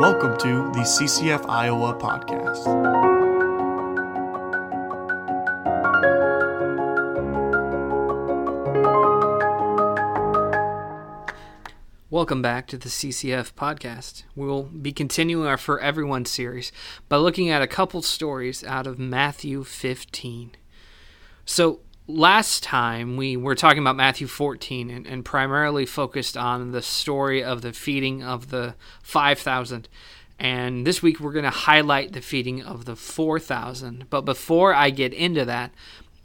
Welcome to the CCF Iowa podcast. Welcome back to the CCF podcast. We will be continuing our For Everyone series by looking at a couple stories out of Matthew 15. So, last time we were talking about Matthew 14 and, and, primarily focused on the story of the feeding of the 5,000. And this week we're going to highlight the feeding of the 4,000. But before I get into that,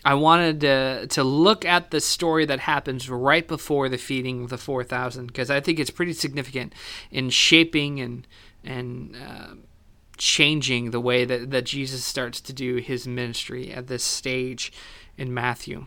I wanted to, to look at the story that happens right before the feeding of the 4,000 because I think it's pretty significant in shaping and, and uh, changing the way that, that Jesus starts to do his ministry at this stage in Matthew.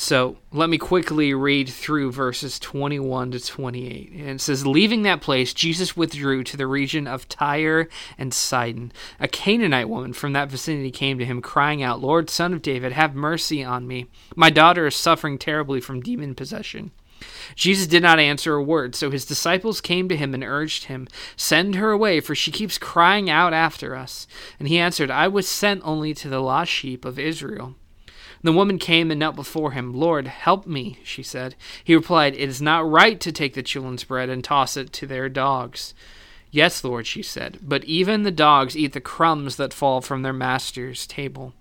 So let me quickly read through verses 21 to 28. And it says, Leaving that place, Jesus withdrew to the region of Tyre and Sidon. A Canaanite woman from that vicinity came to him, crying out, Lord, son of David, have mercy on me. My daughter is suffering terribly from demon possession. Jesus did not answer a word, so his disciples came to him and urged him, Send her away, for she keeps crying out after us. And he answered, I was sent only to the lost sheep of Israel. The woman came and knelt before him. Lord, help me, she said. He replied, It is not right to take the children's bread and toss it to their dogs. Yes, Lord, she said, but even the dogs eat the crumbs that fall from their master's table.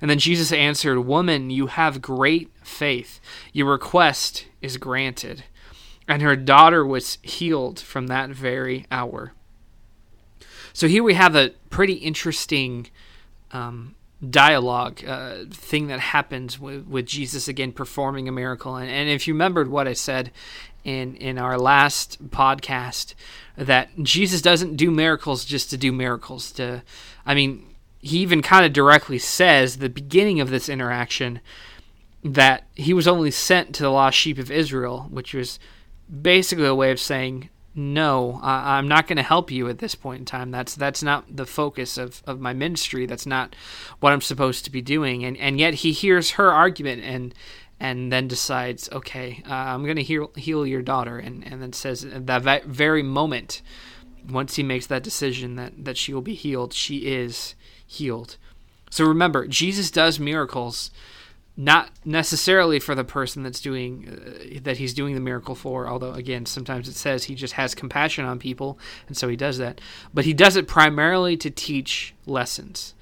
And then Jesus answered, Woman, you have great faith. Your request is granted. And her daughter was healed from that very hour. So here we have a pretty interesting um, dialogue uh, thing that happens with, with Jesus again performing a miracle. And, and if you remembered what I said in in our last podcast, that Jesus doesn't do miracles just to do miracles. To, I mean, he even kind of directly says the beginning of this interaction that he was only sent to the lost sheep of Israel, which was basically a way of saying no, I, am not going to help you at this point in time. That's that's not the focus of, of my ministry. That's not what I'm supposed to be doing. And and yet he hears her argument and and then decides, okay, uh, I'm going to heal heal your daughter. And and then says that very moment, once he makes that decision that that she will be healed, she is healed. So remember, Jesus does miracles not necessarily for the person that's doing uh, that he's doing the miracle for although again sometimes it says he just has compassion on people and so he does that but he does it primarily to teach lessons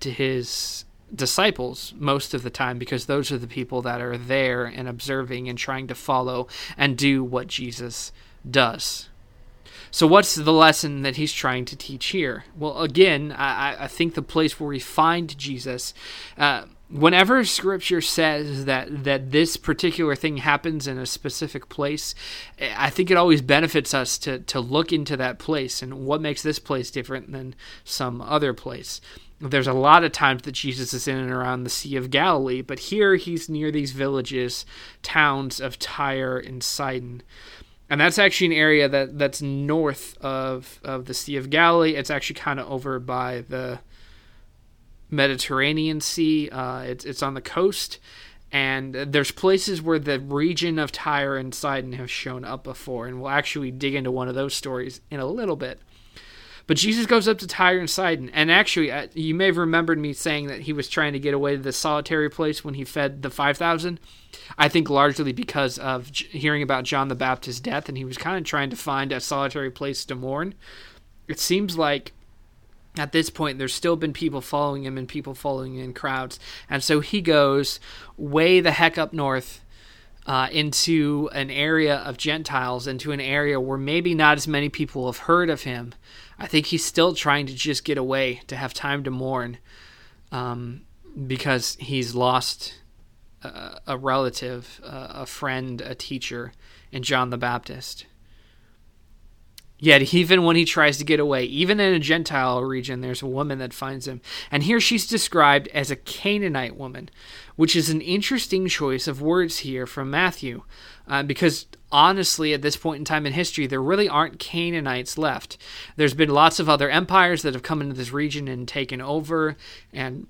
to his disciples most of the time because those are the people that are there and observing and trying to follow and do what Jesus does so, what's the lesson that he's trying to teach here? Well, again, I, I think the place where we find Jesus, uh, whenever scripture says that that this particular thing happens in a specific place i think it always benefits us to to look into that place and what makes this place different than some other place. There's a lot of times that jesus is in and around the sea of galilee but here he's near these villages towns of tyre and sidon. And that's actually an area that that's north of of the sea of galilee. It's actually kind of over by the Mediterranean Sea. Uh, it's it's on the coast, and there's places where the region of Tyre and Sidon have shown up before, and we'll actually dig into one of those stories in a little bit. But Jesus goes up to Tyre and Sidon, and actually, uh, you may have remembered me saying that he was trying to get away to the solitary place when he fed the five thousand. I think largely because of hearing about John the Baptist's death, and he was kind of trying to find a solitary place to mourn. It seems like at this point there's still been people following him and people following in crowds. And so he goes way the heck up north uh, into an area of gentiles into an area where maybe not as many people have heard of him. I think he's still trying to just get away to have time to mourn um, because he's lost a, a relative a friend a teacher in john the baptist Yet, even when he tries to get away, even in a Gentile region, there's a woman that finds him. And here she's described as a Canaanite woman, which is an interesting choice of words here from Matthew. Uh, because honestly, at this point in time in history, there really aren't Canaanites left. There's been lots of other empires that have come into this region and taken over and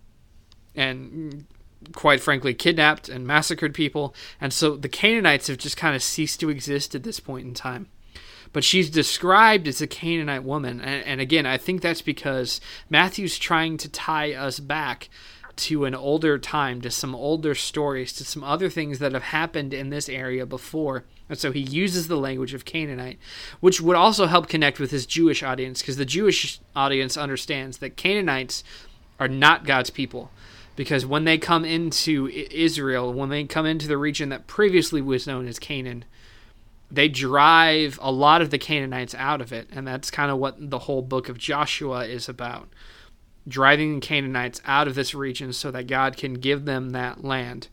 and quite frankly kidnapped and massacred people. And so the Canaanites have just kind of ceased to exist at this point in time. But she's described as a Canaanite woman. And, and again, I think that's because Matthew's trying to tie us back to an older time, to some older stories, to some other things that have happened in this area before. And so he uses the language of Canaanite, which would also help connect with his Jewish audience, because the Jewish audience understands that Canaanites are not God's people. Because when they come into Israel, when they come into the region that previously was known as Canaan, they drive a lot of the Canaanites out of it. And that's kind of what the whole book of Joshua is about driving the Canaanites out of this region so that God can give them that land.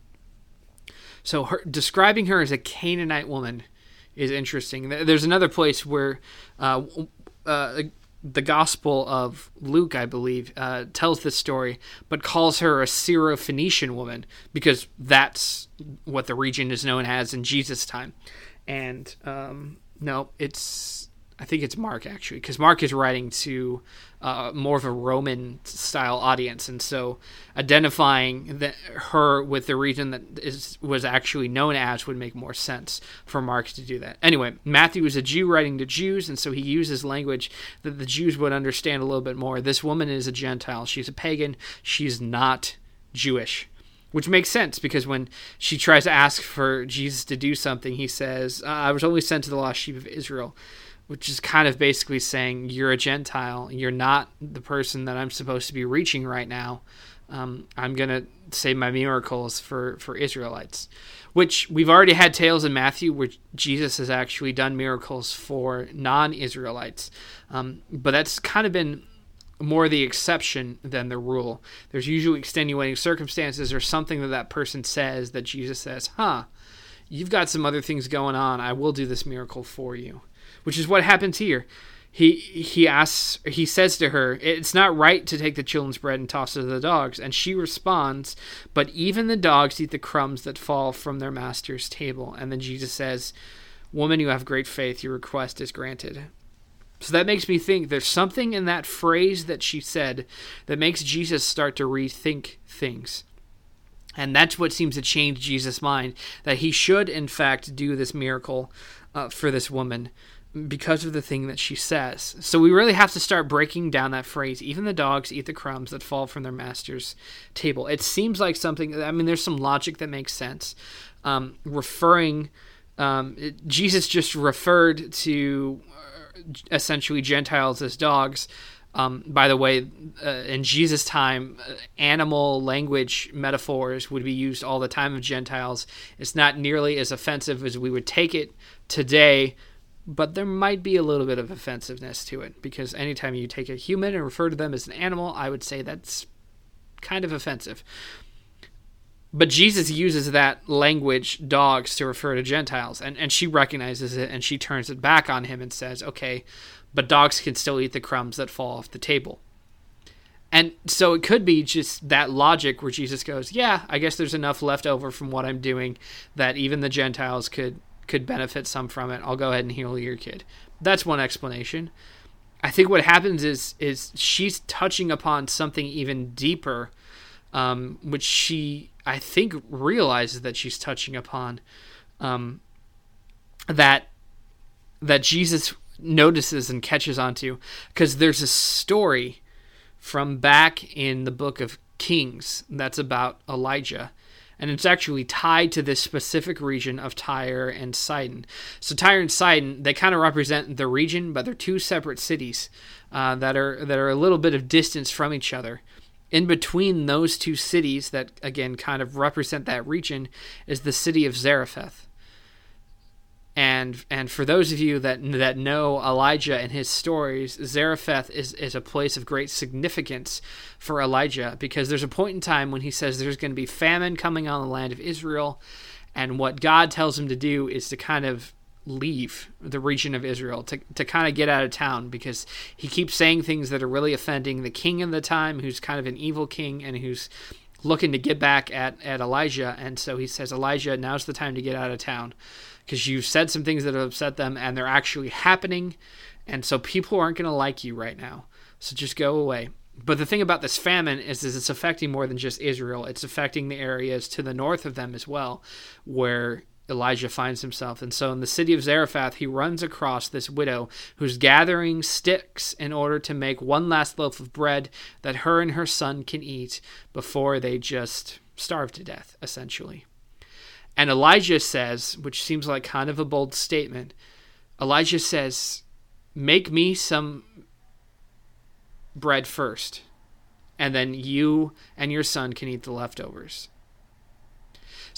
So, her, describing her as a Canaanite woman is interesting. There's another place where uh, uh, the Gospel of Luke, I believe, uh, tells this story, but calls her a Syro-Phoenician woman because that's what the region is known as in Jesus' time. And um, no, it's I think it's Mark actually, because Mark is writing to uh, more of a Roman style audience, and so identifying the, her with the region that is was actually known as would make more sense for Mark to do that. Anyway, Matthew is a Jew writing to Jews, and so he uses language that the Jews would understand a little bit more. This woman is a Gentile; she's a pagan. She's not Jewish which makes sense because when she tries to ask for Jesus to do something, he says, uh, "I was only sent to the lost sheep of Israel." which is kind of basically saying you're a Gentile. You're not the person that I'm supposed to be reaching right now. Um, I'm to say my miracles for, for Israelites, which we've already had tales in Matthew where Jesus has actually done miracles for non Israelites. Um, but that's kind of been more the exception than the rule. There's usually extenuating circumstances or something that that person says that Jesus says, huh, you've got some other things going on. I will do this miracle for you which is what happens here. He he asks he says to her, "It's not right to take the children's bread and toss it to the dogs." And she responds, "But even the dogs eat the crumbs that fall from their master's table." And then Jesus says, "Woman, you have great faith. Your request is granted." So that makes me think there's something in that phrase that she said that makes Jesus start to rethink things. And that's what seems to change Jesus' mind that he should, in fact, do this miracle uh, for this woman because of the thing that she says. So we really have to start breaking down that phrase. Even the dogs eat the crumbs that fall from their master's table. It seems like something, I mean, there's some logic that makes sense. Um, referring, um, it, Jesus just referred to essentially Gentiles as dogs. Um, by the way, uh, in Jesus' time, uh, animal language metaphors would be used all the time of Gentiles. It's not nearly as offensive as we would take it today but there might be a little bit of offensiveness to it because anytime you take a human and refer to them as an animal, I would say that's kind of offensive. But Jesus uses that language, dogs, to refer to Gentiles, and, and she recognizes it and she turns it back on him and says, okay, but dogs can still eat the crumbs that fall off the table. And so it could be just that logic where Jesus goes, yeah, I guess there's enough left over from what I'm doing that even the Gentiles could could benefit some from it. I'll go ahead and heal your kid. That's one explanation. I think what happens is is she's touching upon something even deeper, um, which she I think realizes that she's touching upon, um, that that Jesus notices and catches onto, because there's a story from back in the book of Kings that's about Elijah and it's actually tied to this specific region of Tyre and Sidon. So Tyre and Sidon, they kind of represent the region, but they're two separate cities uh, that are that are a little bit of distance from each other. In between those two cities, that again kind of represent that region, is the city of Zarephath. And and for those of you that that know Elijah and his stories, Zarephath is is a place of great significance for Elijah because there's a point in time when he says there's going to be famine coming on the land of Israel, and what God tells him to do is to kind of leave the region of Israel to to kind of get out of town because he keeps saying things that are really offending the king of the time, who's kind of an evil king and who's looking to get back at at Elijah, and so he says, Elijah, now's the time to get out of town because you've said some things that have upset them and they're actually happening. And so people aren't going to like you right now. So just go away. But the thing about this famine is, is it's affecting more than just Israel. It's affecting the areas to the north of them as well, where Elijah finds himself. And so in the city of Zarephath, he runs across this widow who's gathering sticks in order to make one last loaf of bread that her and her son can eat before they just starve to death, essentially. And Elijah says, which seems like kind of a bold statement, Elijah says, Make me some bread first, and then you and your son can eat the leftovers.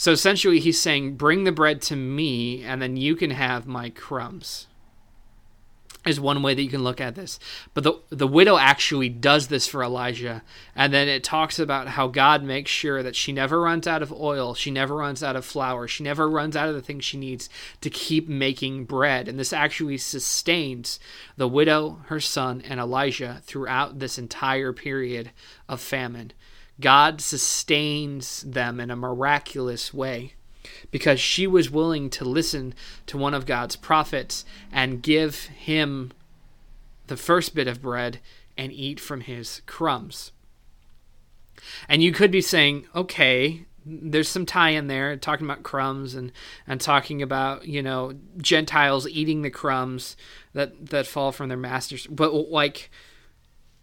So essentially, he's saying, Bring the bread to me, and then you can have my crumbs. Is one way that you can look at this. But the, the widow actually does this for Elijah. And then it talks about how God makes sure that she never runs out of oil, she never runs out of flour, she never runs out of the things she needs to keep making bread. And this actually sustains the widow, her son, and Elijah throughout this entire period of famine. God sustains them in a miraculous way because she was willing to listen to one of God's prophets and give him the first bit of bread and eat from his crumbs. And you could be saying, okay, there's some tie in there talking about crumbs and, and talking about, you know, Gentiles eating the crumbs that, that fall from their masters. But like,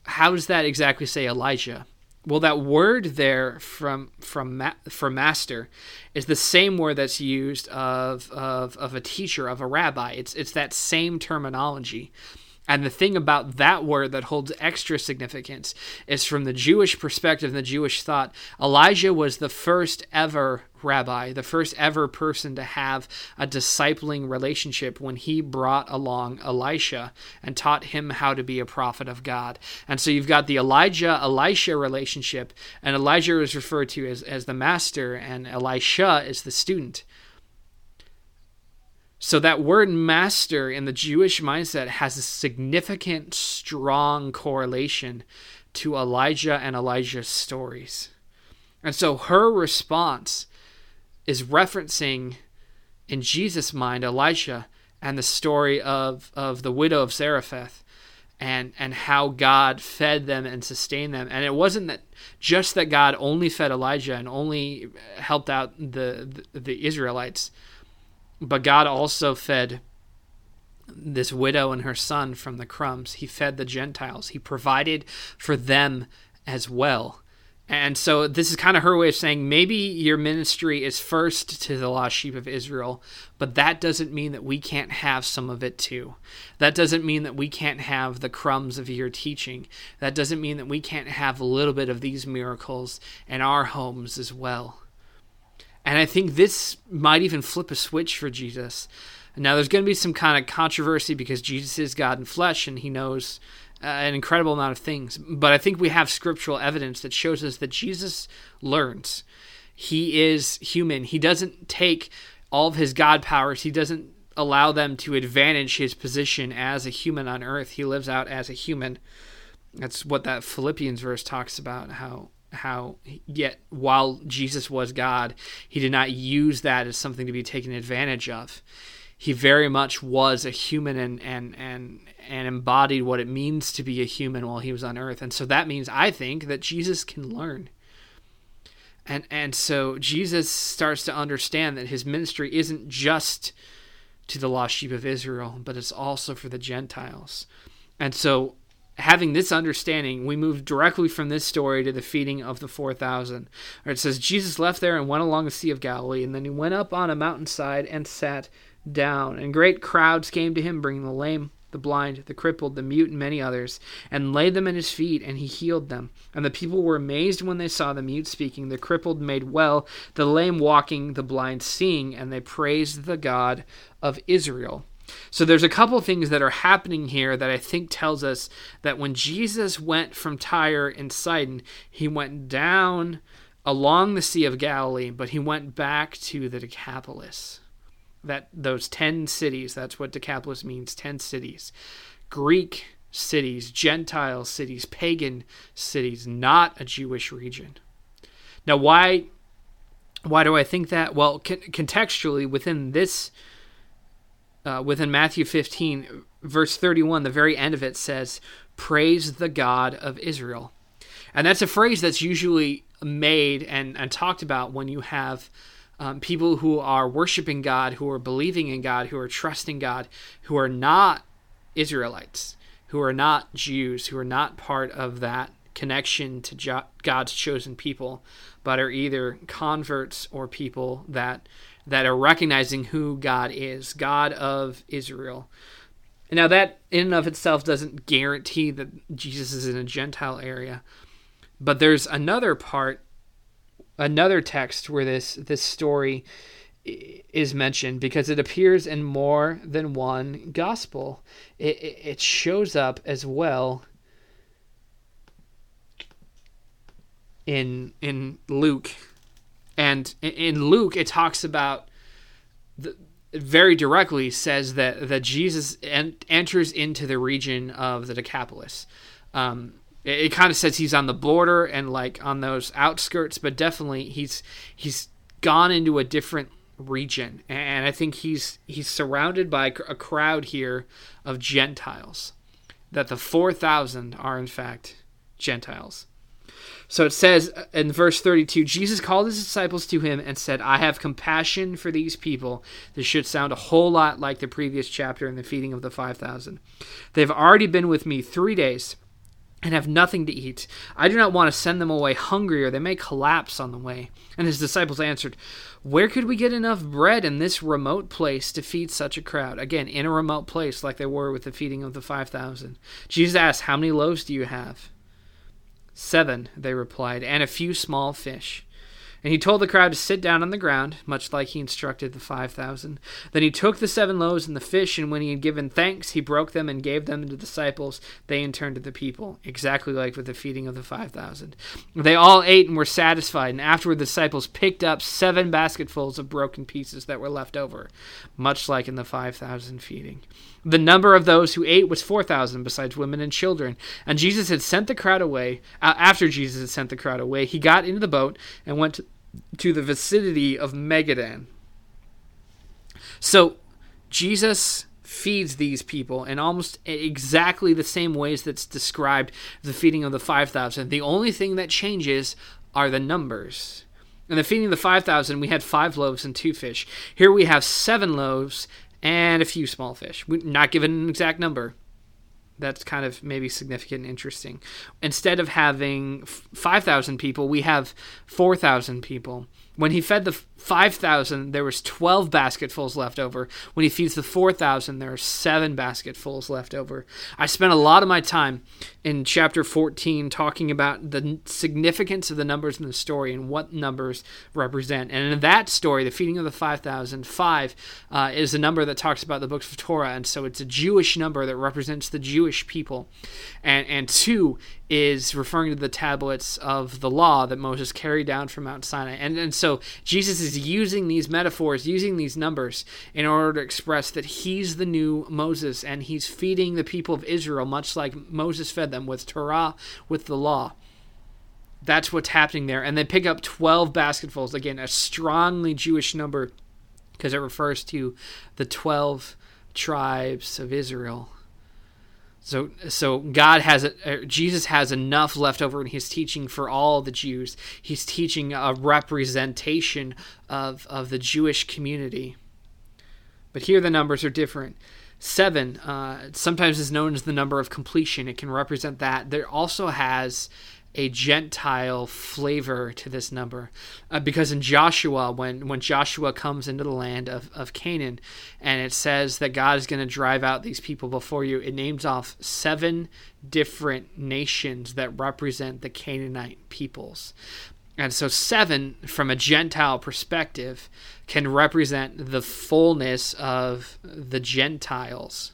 how does that exactly say Elijah? Well, that word there from from ma- for master is the same word that's used of, of of a teacher of a rabbi. It's it's that same terminology. And the thing about that word that holds extra significance is from the Jewish perspective and the Jewish thought, Elijah was the first ever rabbi, the first ever person to have a discipling relationship when he brought along Elisha and taught him how to be a prophet of God. And so you've got the Elijah Elisha relationship, and Elijah is referred to as, as the master, and Elisha is the student. So that word master in the Jewish mindset has a significant, strong correlation to Elijah and Elijah's stories. And so her response is referencing in Jesus' mind Elisha and the story of, of the widow of Zarephath and and how God fed them and sustained them. And it wasn't that just that God only fed Elijah and only helped out the, the, the Israelites but God also fed this widow and her son from the crumbs. He fed the Gentiles. He provided for them as well. And so this is kind of her way of saying maybe your ministry is first to the lost sheep of Israel, but that doesn't mean that we can't have some of it too. That doesn't mean that we can't have the crumbs of your teaching. That doesn't mean that we can't have a little bit of these miracles in our homes as well. And I think this might even flip a switch for Jesus. Now, there's going to be some kind of controversy because Jesus is God in flesh and he knows uh, an incredible amount of things. But I think we have scriptural evidence that shows us that Jesus learns. He is human. He doesn't take all of his God powers, he doesn't allow them to advantage his position as a human on earth. He lives out as a human. That's what that Philippians verse talks about how how yet while Jesus was God, he did not use that as something to be taken advantage of. He very much was a human and and and and embodied what it means to be a human while he was on earth. And so that means I think that Jesus can learn. And and so Jesus starts to understand that his ministry isn't just to the lost sheep of Israel, but it's also for the Gentiles. And so having this understanding, we move directly from this story to the feeding of the 4,000. It says, Jesus left there and went along the Sea of Galilee, and then he went up on a mountainside and sat down. And great crowds came to him, bringing the lame, the blind, the crippled, the mute, and many others, and laid them at his feet, and he healed them. And the people were amazed when they saw the mute speaking, the crippled made well, the lame walking, the blind seeing, and they praised the God of Israel. So there's a couple things that are happening here that I think tells us that when Jesus went from Tyre and Sidon, he went down along the Sea of Galilee, but he went back to the Decapolis. That those 10 cities, that's what Decapolis means, 10 cities. Greek cities, Gentile cities, pagan cities, not a Jewish region. Now why why do I think that? Well, con- contextually within this uh, within Matthew 15, verse 31, the very end of it says, Praise the God of Israel. And that's a phrase that's usually made and, and talked about when you have um, people who are worshiping God, who are believing in God, who are trusting God, who are not Israelites, who are not Jews, who are not part of that connection to jo- God's chosen people, but are either converts or people that that are recognizing who God is, God of Israel. Now that in and of itself doesn't guarantee that Jesus is in a Gentile area, but there's another part, another text where this this story is mentioned because it appears in more than one gospel. It, it shows up as well in in Luke, and in Luke it talks about the very directly says that that Jesus en- enters into the region of the Decapolis. Um, it, it kind of says he's on the border and like on those outskirts, but definitely he's he's gone into a different region, and I think he's he's surrounded by a crowd here of Gentiles. That the four thousand are in fact Gentiles. So it says in verse 32 Jesus called his disciples to him and said, I have compassion for these people. This should sound a whole lot like the previous chapter in the feeding of the 5,000. They've already been with me three days and have nothing to eat. I do not want to send them away hungry, or they may collapse on the way. And his disciples answered, Where could we get enough bread in this remote place to feed such a crowd? Again, in a remote place, like they were with the feeding of the 5,000. Jesus asked, How many loaves do you have? Seven, they replied, and a few small fish. And he told the crowd to sit down on the ground, much like he instructed the five thousand. Then he took the seven loaves and the fish, and when he had given thanks, he broke them and gave them to the disciples. They in turn to the people, exactly like with the feeding of the five thousand. They all ate and were satisfied, and afterward the disciples picked up seven basketfuls of broken pieces that were left over, much like in the five thousand feeding. The number of those who ate was 4,000, besides women and children. And Jesus had sent the crowd away. After Jesus had sent the crowd away, he got into the boat and went to, to the vicinity of Magadan. So Jesus feeds these people in almost exactly the same ways that's described the feeding of the 5,000. The only thing that changes are the numbers. In the feeding of the 5,000, we had five loaves and two fish. Here we have seven loaves and a few small fish. We're not given an exact number that's kind of maybe significant and interesting. Instead of having 5,000 people, we have 4,000 people. When he fed the 5,000, there was 12 basketfuls left over. When he feeds the 4,000, there are 7 basketfuls left over. I spent a lot of my time in chapter 14 talking about the significance of the numbers in the story and what numbers represent. And in that story, the feeding of the 5,000, 5 uh, is a number that talks about the books of Torah, and so it's a Jewish number that represents the Jewish people. And, and 2 is referring to the tablets of the law that Moses carried down from Mount Sinai. And, and so Jesus is using these metaphors, using these numbers in order to express that he's the new Moses and he's feeding the people of Israel much like Moses fed them with Torah, with the law. That's what's happening there. And they pick up 12 basketfuls. Again, a strongly Jewish number because it refers to the 12 tribes of Israel. So, so God has a, uh, Jesus has enough left over in His teaching for all the Jews. He's teaching a representation of of the Jewish community. But here the numbers are different. Seven uh, sometimes is known as the number of completion. It can represent that. There also has a Gentile flavor to this number. Uh, because in Joshua, when, when Joshua comes into the land of, of Canaan and it says that God is going to drive out these people before you, it names off seven different nations that represent the Canaanite peoples. And so, seven, from a Gentile perspective, can represent the fullness of the Gentiles.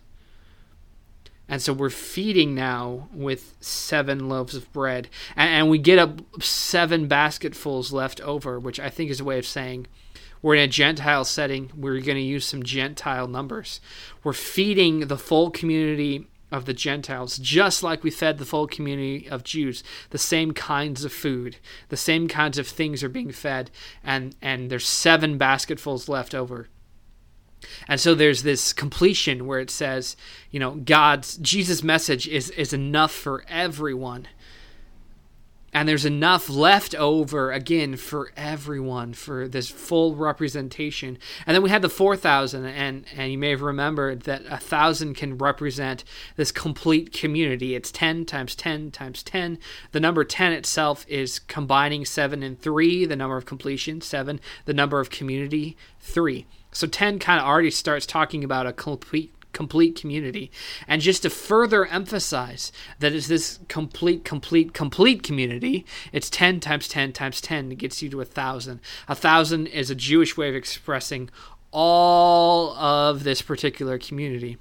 And so we're feeding now with seven loaves of bread. And, and, we get up seven basketfuls left over, which I think is a way of saying we're in a Gentile setting. We're going to use some Gentile numbers. We're feeding the full community of the Gentiles, just like we fed the full community of Jews. The same kinds of food, the same kinds of things are being fed. And, and there's seven basketfuls left over. And so there's this completion where it says, you know, God's Jesus' message is is enough for everyone. and there's enough left over again for everyone for this full representation. And then we had the 4000 and and you may have remembered that a thousand can represent this complete community. It's 10 times 10 times 10 the number 10 itself is combining 7 and 3 the number of completion 7 the number of community 3 so 10 kind of already starts talking about a complete complete community. And just to further emphasize that it's this complete, complete, complete community, it's 10 times 10 times 10 it gets you to a thousand. A thousand is a Jewish way of expressing all of this particular community.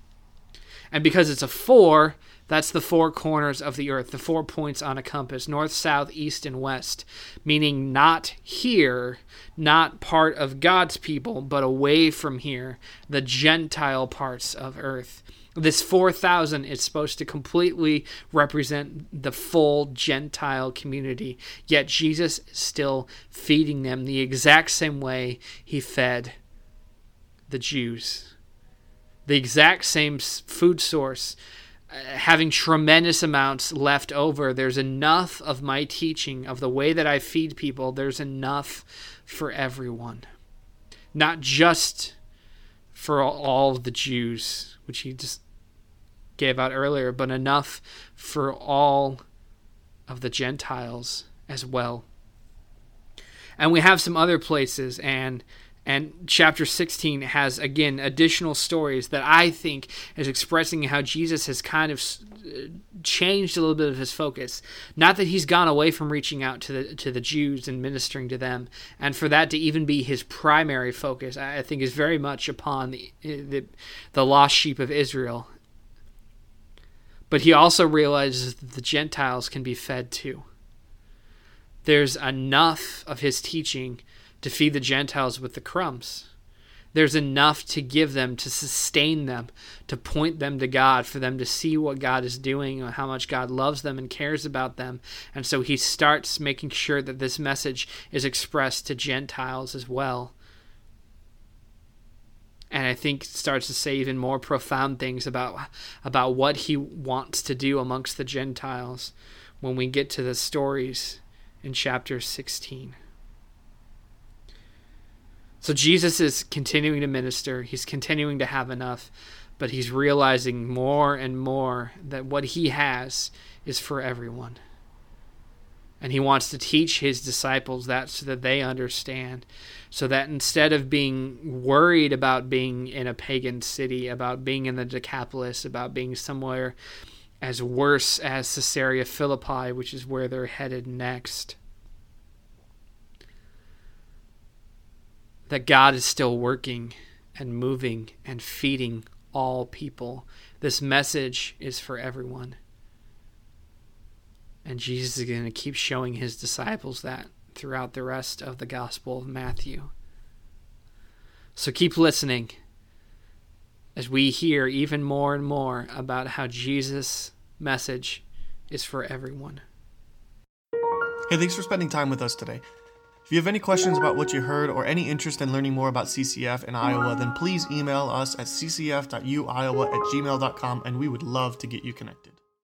And because it's a four, that's the four corners of the earth, the four points on a compass north, south, east, and west, meaning not here, not part of God's people, but away from here, the Gentile parts of earth. This 4,000 is supposed to completely represent the full Gentile community, yet Jesus is still feeding them the exact same way he fed the Jews. The exact same food source having tremendous amounts left over. There's enough of my teaching, of the way that I feed people, there's enough for everyone. Not just for all the Jews, which he just gave out earlier, but enough for all of the Gentiles as well. And we have some other places, and and chapter 16 has, again, additional stories that I think is expressing how Jesus has kind of uh, changed a little bit of his focus. Not that he's gone away from reaching out to the, to the Jews and ministering to them, and for that to even be his primary focus, I think is very much upon the, the, the lost sheep of Israel. But he also realizes that the Gentiles can be fed too. There's enough of his teaching to feed the Gentiles with the crumbs. There's enough to give them, to sustain them, to point them to God, for them to see what God is doing, and how much God loves them and cares about them. And so he starts making sure that this message is expressed to Gentiles as well. And I think starts to say even more profound things about about what he wants to do amongst the Gentiles when we get to the stories in chapter 16. So Jesus is continuing to minister, he's continuing to have enough, but he's realizing more and more that what he has is for everyone. And he wants to teach his disciples that so that they understand. So that instead of being worried about being in a pagan city, about being in the Decapolis, about being somewhere as worse as Caesarea Philippi, which is where they're headed next, that God is still working and moving and feeding all people. This message is for everyone. And Jesus is going to keep showing his disciples that throughout the rest of the Gospel of Matthew. So keep listening as we hear even more and more about how Jesus' message is for everyone. Hey, thanks for spending time with us today. If you have any questions about what you heard or any interest in learning more about CCF in Iowa, then please email us at ccf.uiowa at gmail.com and we would love to get you connected.